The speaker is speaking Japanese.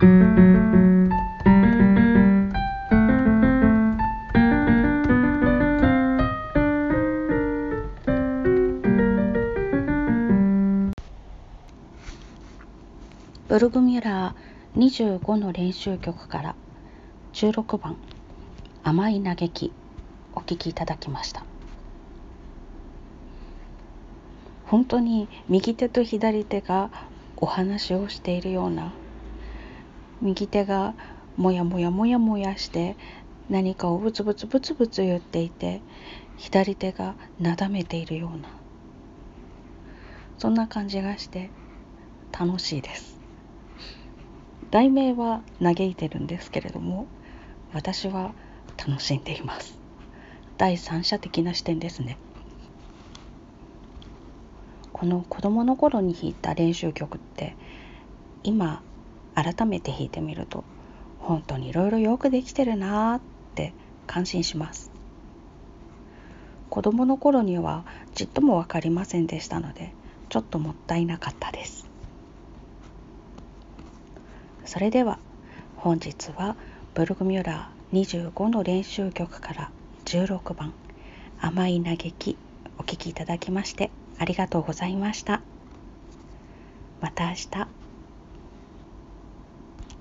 ブルグミュラー25の練習曲から16番「甘い嘆き」お聴きいただきました。本当に右手と左手がお話をしているような右手がもやもやもやもやして何かをブツブツブツブツ言っていて左手がなだめているようなそんな感じがして楽しいです。題名は嘆いてるんですけれども私は楽しんでいます。第三者的な視点ですね。この子供の頃に弾いた練習曲って今改めて弾いてみると本当にいろいろよくできてるなーって感心します子供の頃にはちっとも分かりませんでしたのでちょっともったいなかったですそれでは本日はブルグミュラー25の練習曲から16番「甘い嘆き」お聴きいただきましてありがとうございました。また明日。